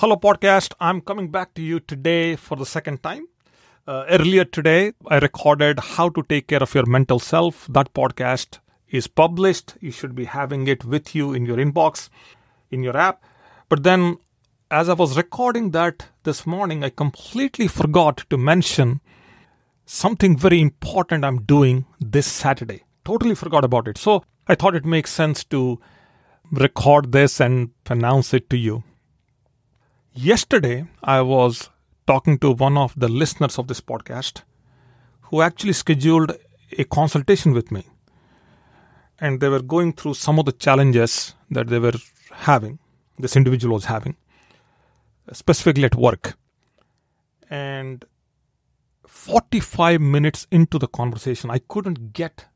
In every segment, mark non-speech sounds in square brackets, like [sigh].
Hello, podcast. I'm coming back to you today for the second time. Uh, earlier today, I recorded How to Take Care of Your Mental Self. That podcast is published. You should be having it with you in your inbox, in your app. But then, as I was recording that this morning, I completely forgot to mention something very important I'm doing this Saturday. Totally forgot about it. So I thought it makes sense to record this and announce it to you. Yesterday, I was talking to one of the listeners of this podcast who actually scheduled a consultation with me. And they were going through some of the challenges that they were having, this individual was having, specifically at work. And 45 minutes into the conversation, I couldn't get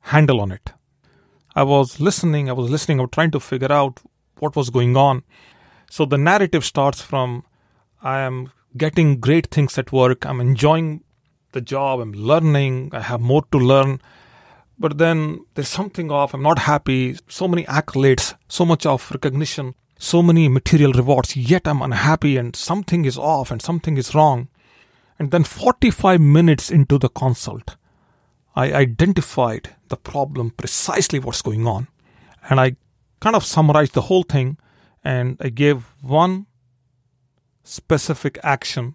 handle on it. I was listening, I was listening, I was trying to figure out what was going on. So the narrative starts from I am getting great things at work, I'm enjoying the job, I'm learning, I have more to learn. But then there's something off, I'm not happy, so many accolades, so much of recognition, so many material rewards, yet I'm unhappy and something is off and something is wrong. And then 45 minutes into the consult, I identified the problem, precisely what's going on. And I kind of summarized the whole thing and I gave one specific action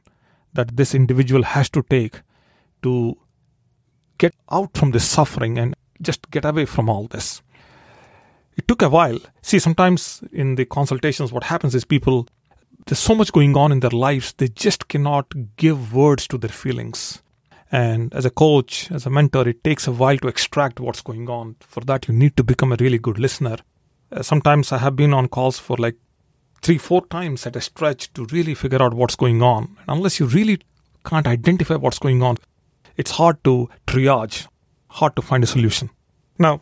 that this individual has to take to get out from this suffering and just get away from all this. It took a while. See, sometimes in the consultations, what happens is people, there's so much going on in their lives, they just cannot give words to their feelings. And as a coach, as a mentor, it takes a while to extract what's going on. For that, you need to become a really good listener. Uh, sometimes I have been on calls for like three, four times at a stretch to really figure out what's going on. And unless you really can't identify what's going on, it's hard to triage, hard to find a solution. Now,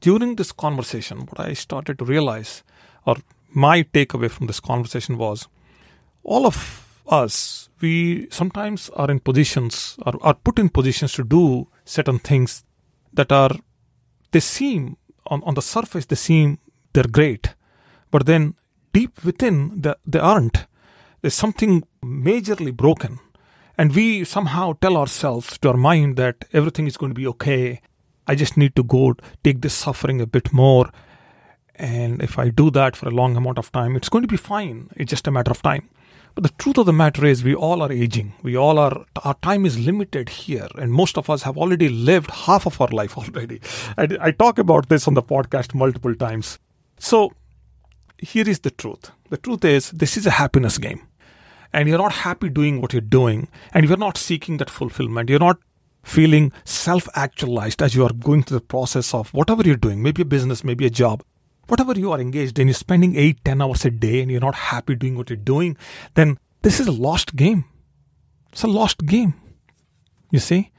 during this conversation, what I started to realize, or my takeaway from this conversation was all of us, we sometimes are in positions, or are put in positions to do certain things that are, they seem, on, on the surface, they seem they're great. But then deep within, the, they aren't. There's something majorly broken. And we somehow tell ourselves to our mind that everything is going to be okay. I just need to go take this suffering a bit more. And if I do that for a long amount of time, it's going to be fine. It's just a matter of time. But the truth of the matter is, we all are aging. We all are, our time is limited here. And most of us have already lived half of our life already. I, I talk about this on the podcast multiple times. So here is the truth the truth is, this is a happiness game. And you're not happy doing what you're doing. And you're not seeking that fulfillment. You're not feeling self actualized as you are going through the process of whatever you're doing, maybe a business, maybe a job, whatever you are engaged in, you're spending eight, ten hours a day and you're not happy doing what you're doing, then this is a lost game. It's a lost game. You see?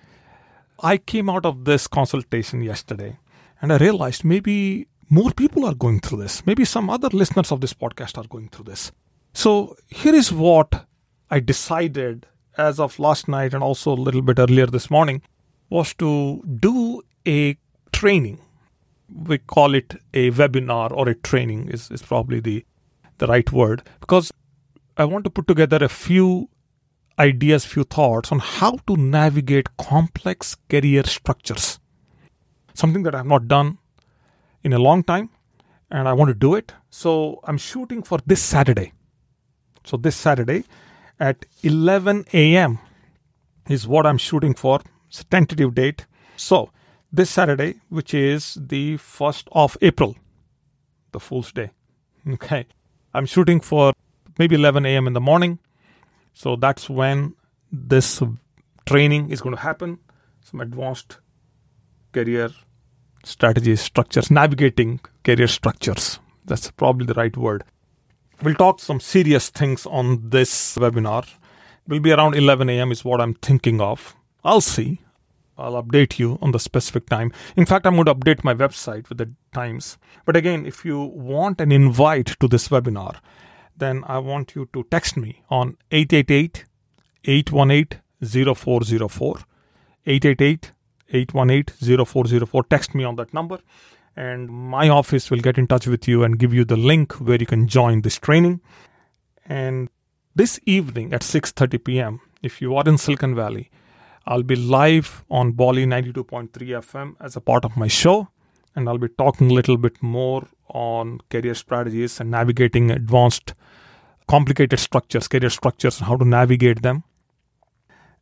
I came out of this consultation yesterday and I realized maybe more people are going through this. Maybe some other listeners of this podcast are going through this. So here is what I decided as of last night and also a little bit earlier this morning was to do a training. We call it a webinar or a training is, is probably the, the right word because I want to put together a few ideas, few thoughts on how to navigate complex career structures. Something that I have not done in a long time and I want to do it. So I'm shooting for this Saturday. So this Saturday at 11 a.m. is what I'm shooting for. It's a tentative date. So this Saturday, which is the 1st of April, the Fool's Day. [laughs] Okay. I'm shooting for maybe 11 a.m. in the morning. So that's when this training is going to happen. Some advanced career strategies, structures, navigating career structures. That's probably the right word. We'll talk some serious things on this webinar. Will be around 11 a.m. is what I'm thinking of. I'll see. I'll update you on the specific time. In fact, I'm going to update my website with the times. But again, if you want an invite to this webinar, then I want you to text me on 888 818 0404. 888 818-0404 text me on that number and my office will get in touch with you and give you the link where you can join this training And this evening at 6:30 p.m., if you are in Silicon Valley, I'll be live on Bolly 92.3 FM as a part of my show, and I'll be talking a little bit more on career strategies and navigating advanced, complicated structures, career structures, and how to navigate them.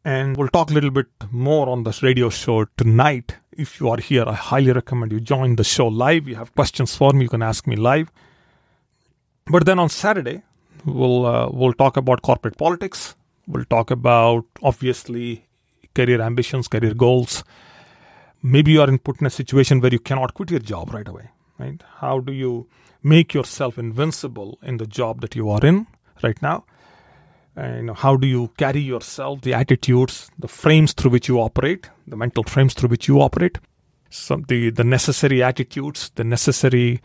And we'll talk a little bit more on this radio show tonight. If you are here, I highly recommend you join the show live. You have questions for me, you can ask me live. But then on Saturday, we'll uh, we'll talk about corporate politics. We'll talk about obviously career ambitions, career goals. Maybe you are in put in a situation where you cannot quit your job right away. Right? How do you make yourself invincible in the job that you are in right now? And how do you carry yourself, the attitudes, the frames through which you operate, the mental frames through which you operate, some the the necessary attitudes, the necessary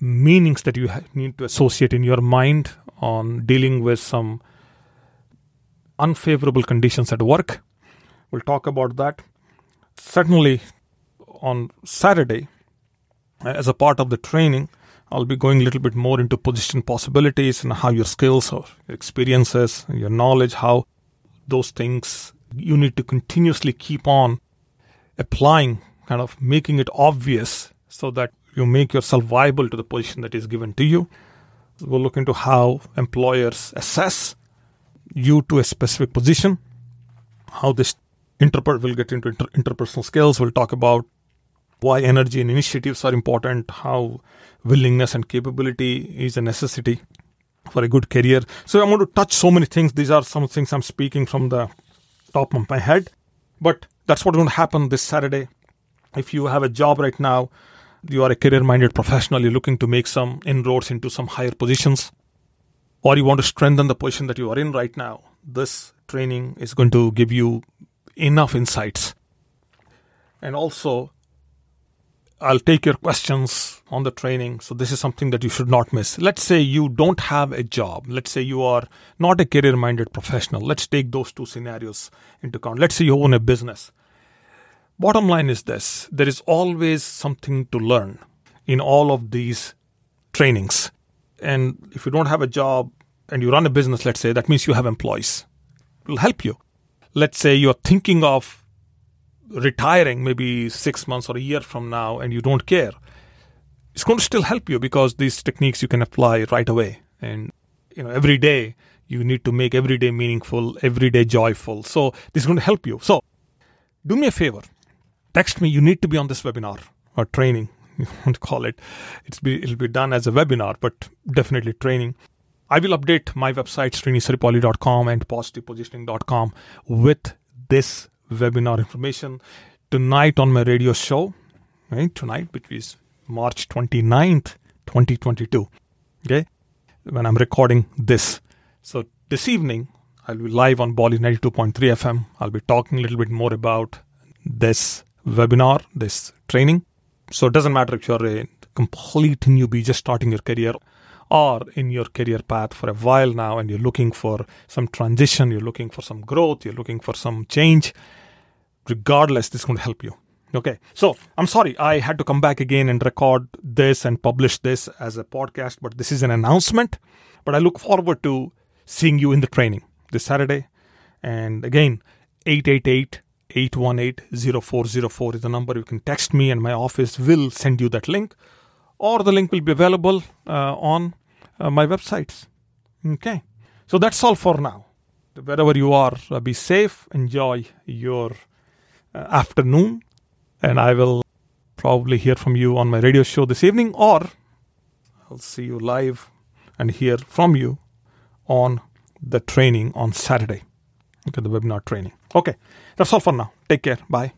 meanings that you need to associate in your mind on dealing with some unfavorable conditions at work. We'll talk about that. Certainly, on Saturday, as a part of the training, I'll be going a little bit more into position possibilities and how your skills or experiences, your knowledge, how those things you need to continuously keep on applying, kind of making it obvious so that you make yourself viable to the position that is given to you. We'll look into how employers assess you to a specific position, how this interpret we'll get into inter- interpersonal skills. We'll talk about why energy and initiatives are important, how willingness and capability is a necessity for a good career. So I'm going to touch so many things. These are some things I'm speaking from the top of my head. But that's what's going to happen this Saturday. If you have a job right now, you are a career minded professional, you're looking to make some inroads into some higher positions, or you want to strengthen the position that you are in right now, this training is going to give you enough insights. And also, I'll take your questions on the training. So, this is something that you should not miss. Let's say you don't have a job. Let's say you are not a career minded professional. Let's take those two scenarios into account. Let's say you own a business. Bottom line is this there is always something to learn in all of these trainings. And if you don't have a job and you run a business, let's say, that means you have employees. It will help you. Let's say you're thinking of retiring maybe six months or a year from now and you don't care, it's going to still help you because these techniques you can apply right away. And you know, every day you need to make every day meaningful, every day joyful. So this is going to help you. So do me a favor. Text me. You need to be on this webinar or training. [laughs] You want to call it. It's be, it'll be done as a webinar, but definitely training. I will update my website, srinisaripalli.com and positivepositioning.com with this webinar information tonight on my radio show, right? Tonight, which is March 29th, 2022. Okay, when I'm recording this. So this evening, I'll be live on Bolly 92.3 FM. I'll be talking a little bit more about this webinar, this training. So it doesn't matter if you're a complete newbie just starting your career or in your career path for a while now and you're looking for some transition, you're looking for some growth, you're looking for some change regardless, this is going to help you. Okay, so I'm sorry I had to come back again and record this and publish this as a podcast, but this is an announcement. But I look forward to seeing you in the training this Saturday. And again, 888 818 0404 is the number. You can text me, and my office will send you that link, or the link will be available uh, on my websites. Okay, so that's all for now. Wherever you are, uh, be safe, enjoy your uh, afternoon, and I will probably hear from you on my radio show this evening, or I'll see you live and hear from you on the training on Saturday. Okay, the webinar training. Okay, that's all for now. Take care. Bye.